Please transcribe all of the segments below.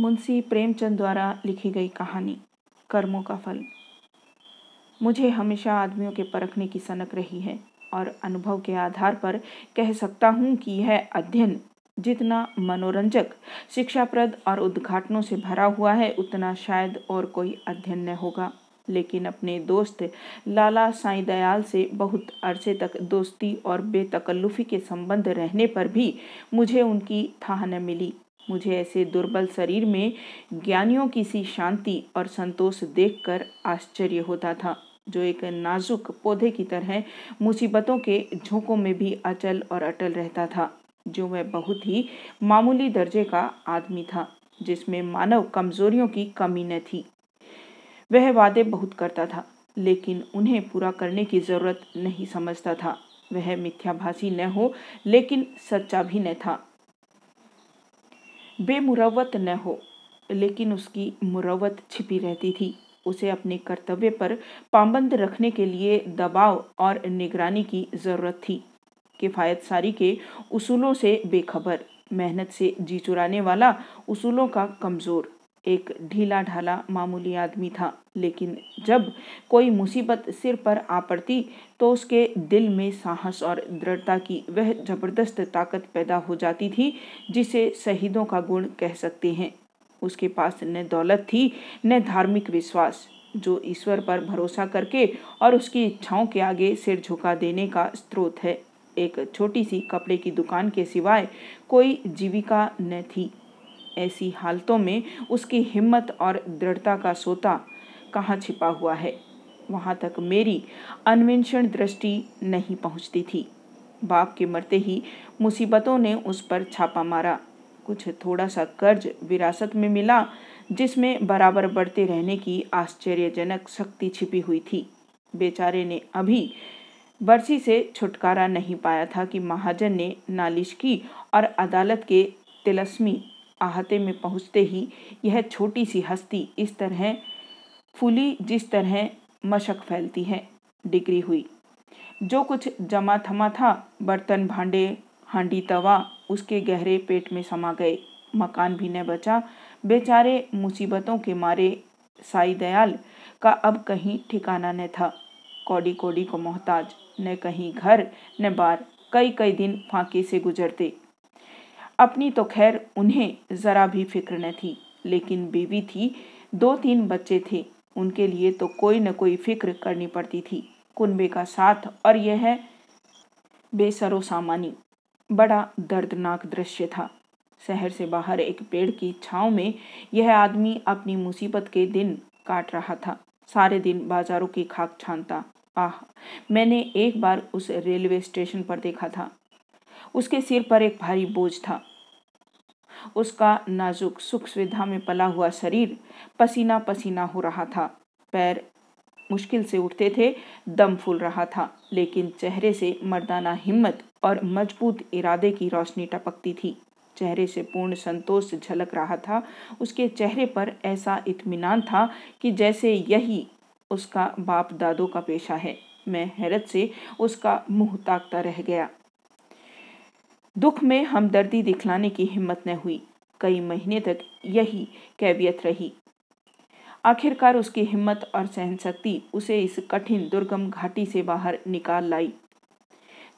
मुंशी प्रेमचंद द्वारा लिखी गई कहानी, कर्मों का फल। मुझे हमेशा आदमियों के परखने की सनक रही है और अनुभव के आधार पर कह सकता हूँ कि यह अध्ययन जितना मनोरंजक, शिक्षाप्रद और उद्घाटनों से भरा हुआ है, उतना शायद और कोई अध्ययन न होगा। लेकिन अपने दोस्त लाला साईं दयाल से बहुत अरसे तक दोस्ती और बेतकल्लुफी के संबंध रहने पर भी मुझे उनकी थाह न मिली। मुझे ऐसे दुर्बल शरीर में ज्ञानियों की सी शांति और संतोष देखकर आश्चर्य होता था। जो एक नाजुक पौधे की तरह मुसीबतों के झोंकों में भी अचल और अटल रहता था, जो वह बहुत ही मामूली दर्जे का आदमी था, जिसमें मानव कमजोरियों की कमी न थी। वह वादे बहुत करता था, लेकिन उन्हें पूरा करने की ज़रूरत नहीं समझता था। वह मिथ्याभाषी न हो, लेकिन सच्चा भी न था। बेमुरवत न हो। लेकिन उसकी मुरवत छिपी रहती थी। उसे अपने कर्तव्य पर पाबंद रखने के लिए दबाव और निगरानी की ज़रूरत थी। किफ़ायत सारी के उसूलों से बेखबर, मेहनत से जी चुराने वाला उसूलों का कमज़ोर। एक ढीला ढाला मामूली आदमी था। लेकिन जब कोई मुसीबत सिर पर आ पड़ती तो उसके दिल में साहस और दृढ़ता की वह ज़बरदस्त ताकत पैदा हो जाती थी, जिसे शहीदों का गुण कह सकते हैं। उसके पास न दौलत थी, न धार्मिक विश्वास, जो ईश्वर पर भरोसा करके और उसकी इच्छाओं के आगे सिर झुका देने का स्रोत है। एक छोटी सी कपड़े की दुकान के सिवाय कोई जीविका न थी। ऐसी हालतों में उसकी हिम्मत और दृढ़ता का सोता कहाँ छिपा हुआ है? वहाँ तक मेरी अन्वेषण दृष्टि नहीं पहुँचती थी। बाप के मरते ही मुसीबतों ने उस पर छापा मारा। कुछ थोड़ा सा कर्ज विरासत में मिला, जिसमें बराबर बढ़ते रहने की आश्चर्यजनक शक्ति छिपी हुई थी। बेचारे ने अभी बरसी से छुटकारा नहीं पाया था कि महाजन ने नालिश की और अदालत के तिलस्मी आहते में पहुँचते ही यह छोटी सी हस्ती इस तरह फूली जिस तरह मशक फैलती है डिग्री हुई। जो कुछ जमा थमा था, बर्तन भांडे, हांडी तवा, उसके गहरे पेट में समा गए। मकान भी न बचा। बेचारे मुसीबतों के मारे साई दयाल का अब कहीं ठिकाना न था। कौड़ी कौड़ी को मोहताज। न कहीं घर, न बार। कई कई दिन फांके से गुजरते। अपनी तो खैर उन्हें जरा भी फ़िक्र न थी, लेकिन बीवी थी दो तीन बच्चे थे, उनके लिए तो कोई न कोई फ़िक्र करनी पड़ती थी। कुनबे का साथ, और यह बेसरो सामानी बड़ा दर्दनाक दृश्य था। शहर से बाहर एक पेड़ की छाव में यह आदमी अपनी मुसीबत के दिन काट रहा था। सारे दिन बाजारों की खाक छानता। आह, मैंने एक बार उस रेलवे स्टेशन पर देखा था। उसके सिर पर एक भारी बोझ था। उसका नाजुक सुख सुविधा में पला हुआ शरीर पसीना पसीना हो रहा था। पैर मुश्किल से उठते थे, दम फूल रहा था, लेकिन चेहरे से मर्दाना हिम्मत और मज़बूत इरादे की रोशनी टपकती थी। चेहरे से पूर्ण संतोष झलक रहा था। उसके चेहरे पर ऐसा इत्मीनान था कि जैसे यही उसका बाप दादों का पेशा है। मैं हैरत से उसका मुँह ताकता रह गया। दुख में हमदर्दी दिखलाने की हिम्मत न हुई। कई महीने तक यही कैबियत रही। आखिरकार उसकी हिम्मत और सहनशक्ति उसे इस कठिन दुर्गम घाटी से बाहर निकाल लाई।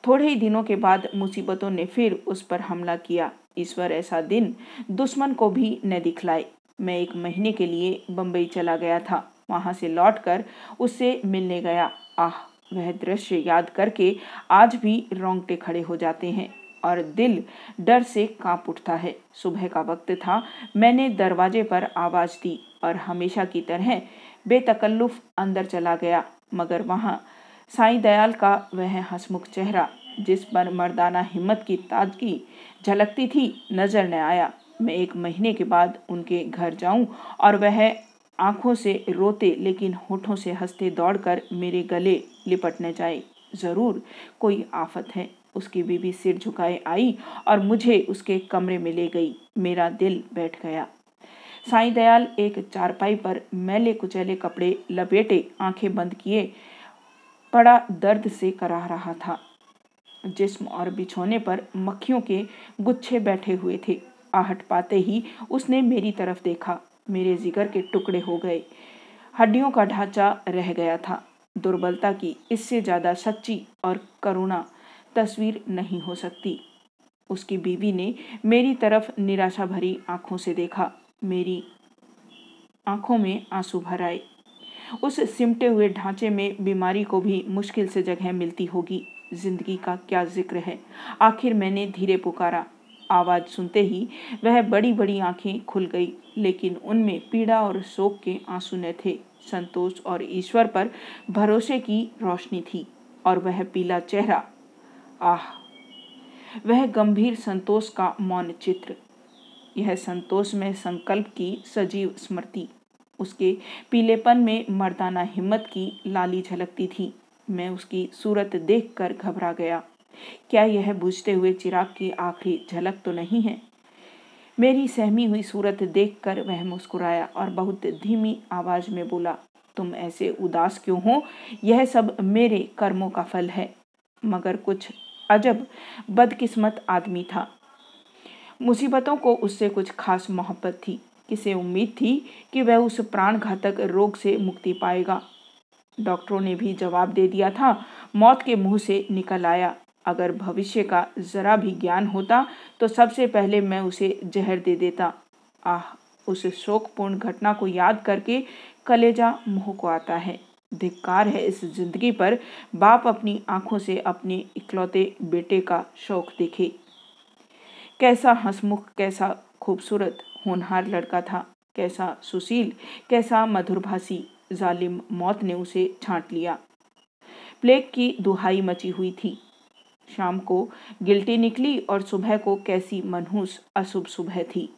थोड़े ही दिनों के बाद मुसीबतों ने फिर उस पर हमला किया। ईश्वर ऐसा दिन दुश्मन को भी न दिखलाए। मैं एक महीने के लिए बंबई चला गया था। वहाँ से लौटकर उससे मिलने गया। आह, वह दृश्य याद करके आज भी रोंगटे खड़े हो जाते हैं। और दिल डर से काँप उठता है। सुबह का वक्त था। मैंने दरवाजे पर आवाज़ दी और हमेशा की तरह बेतकल्लुफ अंदर चला गया, मगर वहाँ साईं दयाल का वह हसमुख चेहरा, जिस पर मर्दाना हिम्मत की ताजगी झलकती थी, नज़र न आया। मैं एक महीने के बाद उनके घर जाऊँ और वह आँखों से रोते, लेकिन होठों से हँसते दौड़कर मेरे गले लिपटने जाए। ज़रूर कोई आफत है। उसकी बीबी सिर झुकाए आई और मुझे उसके कमरे में ले गई। मेरा दिल बैठ गया। साईं दयाल एक चारपाई पर मैले कुचैले कपड़े लपेटे आँखें बंद किए। बड़ा दर्द से कराह रहा था। जिस्म और बिछोने पर मक्खियों के गुच्छे बैठे हुए थे। आहट पाते ही उसने मेरी तरफ़ देखा। मेरे जिगर के टुकड़े हो गए। हड्डियों का ढांचा रह गया था। दुर्बलता की इससे ज़्यादा सच्ची और करुणा तस्वीर नहीं हो सकती। उसकी बीवी ने मेरी तरफ़ निराशा भरी आँखों से देखा। मेरी आँखों में आँसू भर आए। उस सिमटे हुए ढांचे में बीमारी को भी मुश्किल से जगह मिलती होगी। ज़िंदगी का क्या ज़िक्र है? आखिर मैंने धीरे पुकारा। आवाज़ सुनते ही वह बड़ी बड़ी आँखें खुल गई, लेकिन उनमें पीड़ा और शोक के आँसू न थे। संतोष और ईश्वर पर भरोसे की रोशनी थी और वह पीला चेहरा, आह, वह गंभीर संतोष का मौन चित्र, यह संतोष में संकल्प की सजीव स्मृति, उसके पीलेपन में मर्दाना हिम्मत की लाली झलकती थी। मैं उसकी सूरत देखकर घबरा गया। क्या यह बुझते हुए चिराग की आखिरी झलक तो नहीं है? मेरी सहमी हुई सूरत देखकर वह मुस्कुराया और बहुत धीमी आवाज़ में बोला, तुम ऐसे उदास क्यों हो? यह सब मेरे कर्मों का फल है। मगर कुछ अजब, बदकिस्मत आदमी था। मुसीबतों को उससे कुछ खास मोहब्बत थी। किसे उम्मीद थी कि वह उस प्राण घातक रोग से मुक्ति पाएगा? डॉक्टरों ने भी जवाब दे दिया था, मौत के मुँह से निकल आया। अगर भविष्य का जरा भी ज्ञान होता तो सबसे पहले मैं उसे जहर दे देता। आह, उस शोकपूर्ण घटना को याद करके कलेजा मुँह को आता है। धिक्कार है इस ज़िंदगी पर। बाप अपनी आँखों से अपने इकलौते बेटे का शौक देखे। कैसा हंसमुख, कैसा खूबसूरत, होनहार लड़का था। कैसा सुशील, कैसा मधुरभाषी, जालिम मौत ने उसे छांट लिया। प्लेग की दुहाई मची हुई थी। शाम को गिल्टी निकली और सुबह को कैसी मनहूस अशुभ सुबह थी।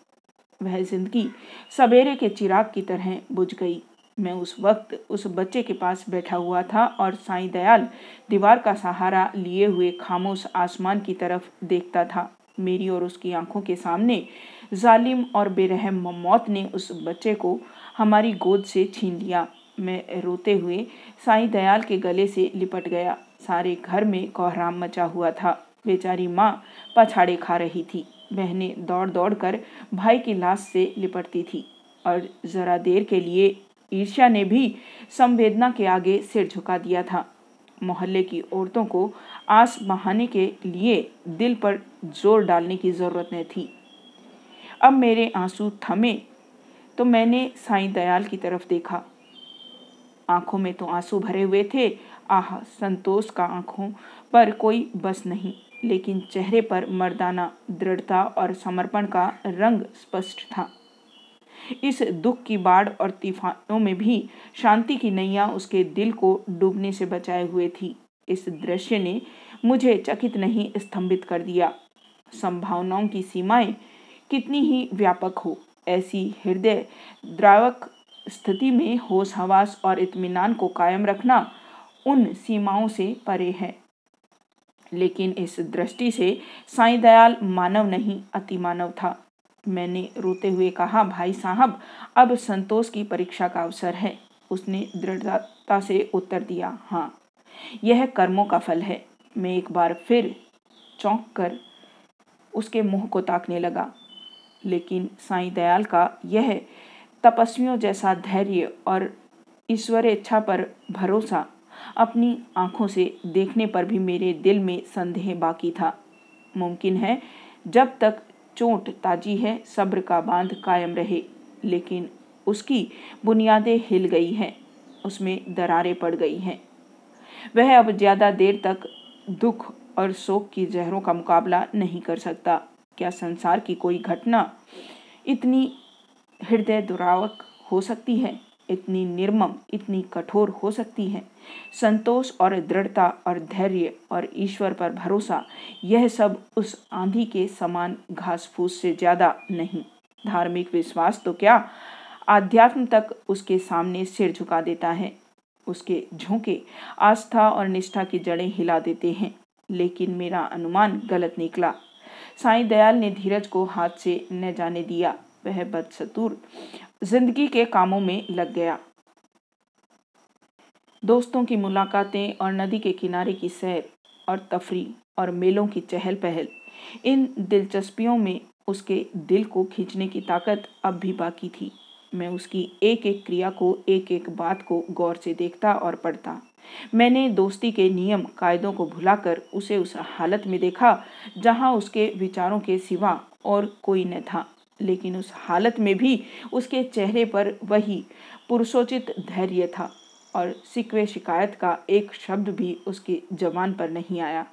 वह ज़िंदगी सवेरे के चिराग की तरह बुझ गई। मैं उस वक्त उस बच्चे के पास बैठा हुआ था और साईं दयाल दीवार का सहारा लिए हुए खामोश आसमान की तरफ़ देखता था। मेरी और उसकी आँखों के सामने जालिम और बेरहम मौत ने उस बच्चे को हमारी गोद से छीन लिया। मैं रोते हुए साईं दयाल के गले से लिपट गया। सारे घर में कोहराम मचा हुआ था। बेचारी माँ पछाड़े खा रही थी। बहनें दौड़ दौड़ कर भाई की लाश से लिपटती थी और जरा देर के लिए ईर्ष्या ने भी संवेदना के आगे सिर झुका दिया था। मोहल्ले की औरतों को आस बहाने के लिए दिल पर ज़ोर डालने की ज़रूरत नहीं थी। अब मेरे आँसू थमे तो मैंने साईं दयाल की तरफ़ देखा। आँखों में तो आँसू भरे हुए थे आह, संतोष का आँखों पर कोई बस नहीं, लेकिन चेहरे पर मर्दाना दृढ़ता और समर्पण का रंग स्पष्ट था। इस दुख की बाढ़ और तूफानों में भी शांति की नैया उसके दिल को डूबने से बचाए हुए थी। इस दृश्य ने मुझे चकित नहीं स्तंभित कर दिया। संभावनाओं की सीमाएँ कितनी ही व्यापक हो, ऐसी हृदय द्रावक स्थिति में होश, हवास और इत्मीनान को कायम रखना उन सीमाओं से परे है। लेकिन इस दृष्टि से साईं दयाल मानव नहीं, अति मानव था। मैंने रोते हुए कहा, भाई साहब, अब संतोष की परीक्षा का अवसर है। उसने दृढ़ता से उत्तर दिया हाँ यह कर्मों का फल है। मैं एक बार फिर चौंक कर उसके मुँह को ताकने लगा। लेकिन साईं दयाल का यह तपस्वियों जैसा धैर्य और ईश्वर इच्छा पर भरोसा अपनी आँखों से देखने पर भी मेरे दिल में संदेह बाकी था। मुमकिन है, जब तक चोट ताजी है, सब्र का बाँध कायम रहे, लेकिन उसकी बुनियादें हिल गई हैं, उसमें दरारें पड़ गई हैं। वह अब ज़्यादा देर तक दुख और शोक की जहरों का मुकाबला नहीं कर सकता। क्या संसार की कोई घटना इतनी हृदय दुरावक हो सकती है? इतनी निर्मम, इतनी कठोर हो सकती है। संतोष और दृढ़ता और धैर्य और ईश्वर पर भरोसा, यह सब उस आंधी के समान घास फूस से ज़्यादा नहीं। धार्मिक विश्वास तो क्या? आध्यात्म तक उसके सामने सिर झुका देता है। उसके झोंके आस्था और निष्ठा की जड़ें हिला देते हैं। लेकिन मेरा अनुमान गलत निकला। साईं दयाल ने धीरज को हाथ से न जाने दिया। वह बदसतूर। ज़िंदगी के कामों में लग गया। दोस्तों की मुलाकातें और नदी के किनारे की सैर और तफरी और मेलों की चहल पहल इन दिलचस्पियों में उसके दिल को खींचने की ताकत अब भी बाकी थी। मैं उसकी एक एक क्रिया को एक एक बात को गौर से देखता और पढ़ता। मैंने दोस्ती के नियम, कायदों को भुलाकर उसे उस हालत में देखा जहाँ उसके विचारों के सिवा और कोई न था। लेकिन उस हालत में भी उसके चेहरे पर वही पुरुषोचित धैर्य था और सिकवे शिकायत का एक शब्द भी उसकी जबान पर नहीं आया।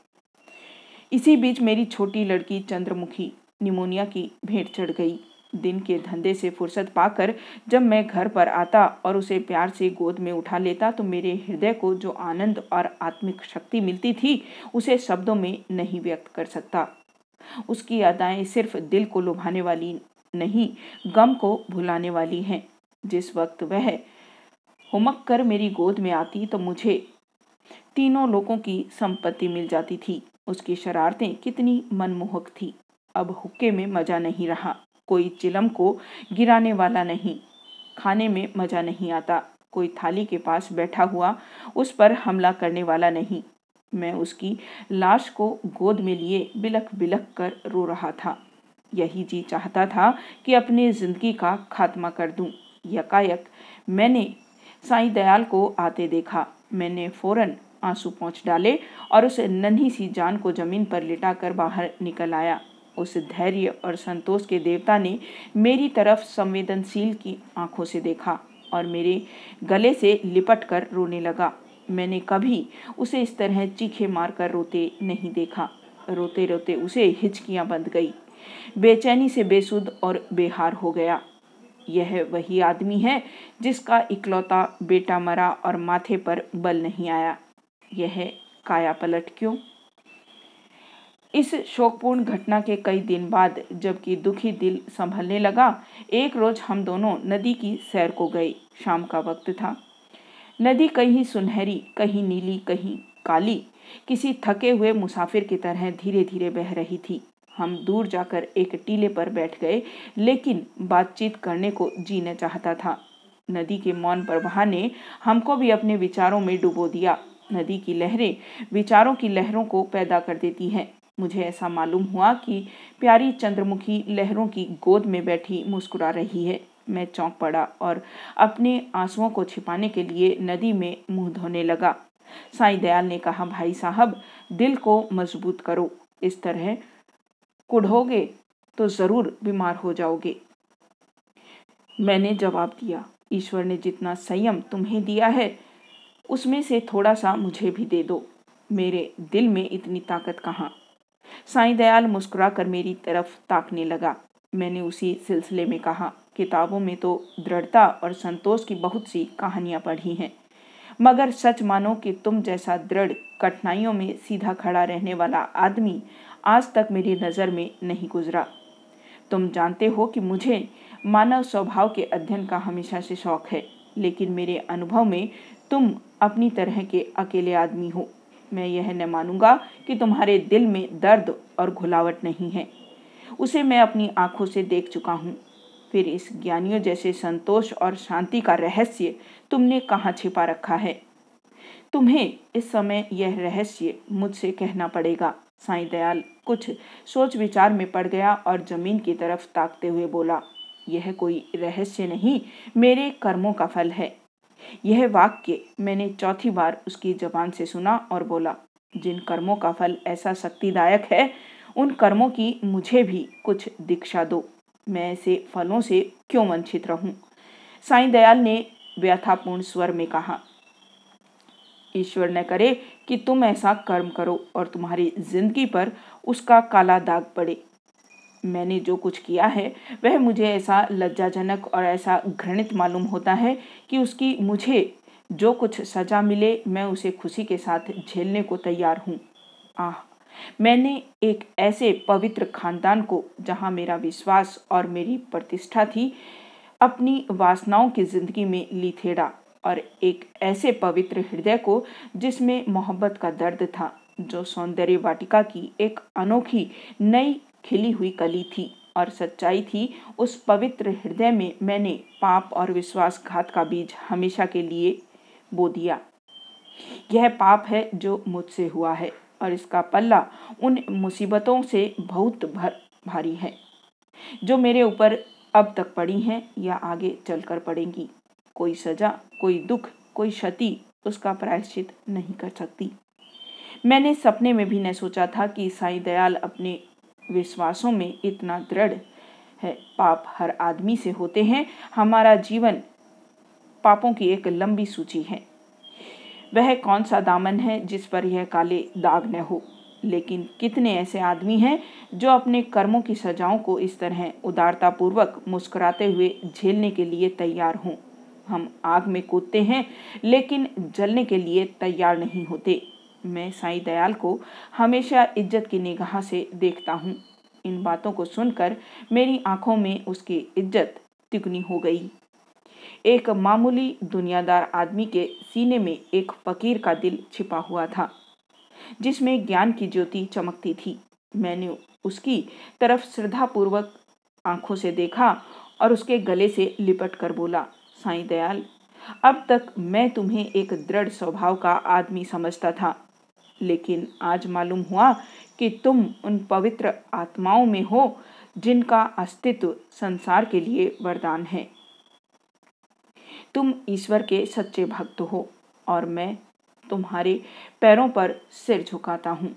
इसी बीच मेरी छोटी लड़की चंद्रमुखी निमोनिया की भेंट चढ़ गई। दिन के धंधे से फुर्सत पाकर जब मैं घर पर आता और उसे प्यार से गोद में उठा लेता तो मेरे हृदय को जो आनंद और आत्मिक शक्ति मिलती थी, उसे शब्दों में नहीं व्यक्त कर सकता। उसकी अदाएँ सिर्फ़ दिल को लुभाने वाली नहीं, गम को भुलाने वाली हैं। जिस वक्त वह हुमक कर मेरी गोद में आती तो मुझे तीनों लोगों की संपत्ति मिल जाती थी। उसकी शरारतें कितनी मनमोहक थी। अब हुक्के में मज़ा नहीं रहा। कोई चिलम को गिराने वाला नहीं। खाने में मज़ा नहीं आता। कोई थाली के पास बैठा हुआ उस पर हमला करने वाला नहीं। मैं उसकी लाश को गोद में लिए बिलख बिलख कर रो रहा था। यही जी चाहता था कि अपनी ज़िंदगी का खात्मा कर दूँ। यकायक, मैंने साईं दयाल को आते देखा। मैंने फ़ौरन आँसू पहुँच डाले और उस नन्ही सी जान को ज़मीन पर लिटाकर बाहर निकल आया। उस धैर्य और संतोष के देवता ने मेरी तरफ़ संवेदनशील की आँखों से देखा और मेरे गले से लिपट कर रोने लगा। मैंने कभी उसे इस तरह चीखे मारकर रोते नहीं देखा। रोते रोते उसे हिचकियाँ बंध गई। बेचैनी से बेसुध और बेहार हो गया। यह वही आदमी है जिसका इकलौता बेटा मरा और माथे पर बल नहीं आया। यह काया पलट क्यों? इस शोकपूर्ण घटना के कई दिन बाद, जबकि दुखी दिल संभलने लगा, एक रोज हम दोनों नदी की सैर को गए। शाम का वक्त था। नदी कहीं सुनहरी, कहीं नीली, कहीं काली, किसी थके हुए मुसाफिर की तरह धीरे धीरे बह रही थी। हम दूर जाकर एक टीले पर बैठ गए, लेकिन बातचीत करने को जीना चाहता था। नदी के मौन प्रवाह ने हमको भी अपने विचारों में डुबो दिया। नदी की लहरें विचारों की लहरों को पैदा कर देती हैं। मुझे ऐसा मालूम हुआ कि प्यारी चंद्रमुखी लहरों की गोद में बैठी मुस्कुरा रही है। मैं चौंक पड़ा और अपने आंसुओं को छिपाने के लिए नदी में मुँह धोने लगा। साईं दयाल ने कहा, भाई साहब, दिल को मज़बूत करो। इस तरह कुढ़ोगे तो ज़रूर बीमार हो जाओगे। मैंने जवाब दिया, ईश्वर ने जितना संयम तुम्हें दिया है, उसमें से थोड़ा सा मुझे भी दे दो। मेरे दिल में इतनी ताकत कहाँ? साईं दयाल मुस्कुराकर मेरी तरफ़ ताकने लगा। मैंने उसी सिलसिले में कहा, किताबों में तो दृढ़ता और संतोष की बहुत सी कहानियाँ पढ़ी हैं, मगर सच मानो कि तुम जैसा दृढ़, कठिनाइयों में सीधा खड़ा रहने वाला आदमी आज तक मेरी नज़र में नहीं गुजरा। तुम जानते हो कि मुझे मानव स्वभाव के अध्ययन का हमेशा से शौक है, लेकिन मेरे अनुभव में तुम अपनी तरह के अकेले आदमी हो। मैं यह न मानूँगा कि तुम्हारे दिल में दर्द और घुलावट नहीं है। उसे मैं अपनी आँखों से देख चुका हूँ। फिर इस ज्ञानियों जैसे संतोष और शांति का रहस्य तुमने कहाँ छिपा रखा है? तुम्हें इस समय यह रहस्य मुझसे कहना पड़ेगा। साईं दयाल कुछ सोच विचार में पड़ गया और ज़मीन की तरफ़ ताकते हुए बोला, यह कोई रहस्य नहीं, मेरे कर्मों का फल है। यह वाक्य मैंने चौथी बार उसकी जबान से सुना और बोला, जिन कर्मों का फल ऐसा शक्तिदायक है, उन कर्मों की मुझे भी कुछ दीक्षा दो। मैं ऐसे फलों से क्यों वंचित रहूँ? साईं दयाल ने व्यथापूर्ण स्वर में कहा ईश्वर न करे कि तुम ऐसा कर्म करो और तुम्हारी ज़िंदगी पर उसका काला दाग पड़े। मैंने जो कुछ किया है, वह मुझे ऐसा लज्जाजनक और ऐसा घृणित मालूम होता है कि उसकी मुझे जो कुछ सजा मिले, मैं उसे खुशी के साथ झेलने को तैयार हूँ। आह! मैंने एक ऐसे पवित्र खानदान को, जहाँ मेरा विश्वास और मेरी प्रतिष्ठा थी, अपनी वासनाओं की ज़िंदगी में लिथेड़ा और एक ऐसे पवित्र हृदय को जिसमें मोहब्बत का दर्द था, जो सौंदर्य वाटिका की एक अनोखी नई खिली हुई कली थी और सच्चाई थी, उस पवित्र हृदय में मैंने पाप और विश्वासघात का बीज हमेशा के लिए बो दिया। यह पाप है जो मुझसे हुआ है और इसका पल्ला उन मुसीबतों से बहुत भर, भारी है, जो मेरे ऊपर अब तक पड़ी हैं या आगे चलकर पड़ेंगी। कोई सजा कोई दुख, कोई क्षति, उसका प्रायश्चित नहीं कर सकती। मैंने सपने में भी न सोचा था कि साईं दयाल अपने विश्वासों में इतना दृढ़ है। पाप हर आदमी से होते हैं। हमारा जीवन पापों की एक लंबी सूची है। वह कौन सा दामन है जिस पर यह काले दाग न हो? लेकिन कितने ऐसे आदमी हैं जो अपने कर्मों की सजाओं को इस तरह उदारतापूर्वक मुस्कुराते हुए झेलने के लिए तैयार हों? हम आग में कूदते हैं, लेकिन जलने के लिए तैयार नहीं होते। मैं साईं दयाल को हमेशा इज़्ज़त की निगाह से देखता हूँ। इन बातों को सुनकर मेरी आँखों में उसकी इज़्ज़त तिगुनी हो गई। एक मामूली दुनियादार आदमी के सीने में एक फकीर का दिल छिपा हुआ था, जिसमें ज्ञान की ज्योति चमकती थी। मैंने उसकी तरफ़ श्रद्धापूर्वक आँखों से देखा और उसके गले से लिपट कर बोला साईं दयाल। अब तक मैं तुम्हें एक दृढ़ स्वभाव का आदमी समझता था। लेकिन आज मालूम हुआ कि तुम उन पवित्र आत्माओं में हो, जिनका अस्तित्व संसार के लिए वरदान है। तुम ईश्वर के सच्चे भक्त हो, और मैं तुम्हारे पैरों पर सिर झुकाता हूँ।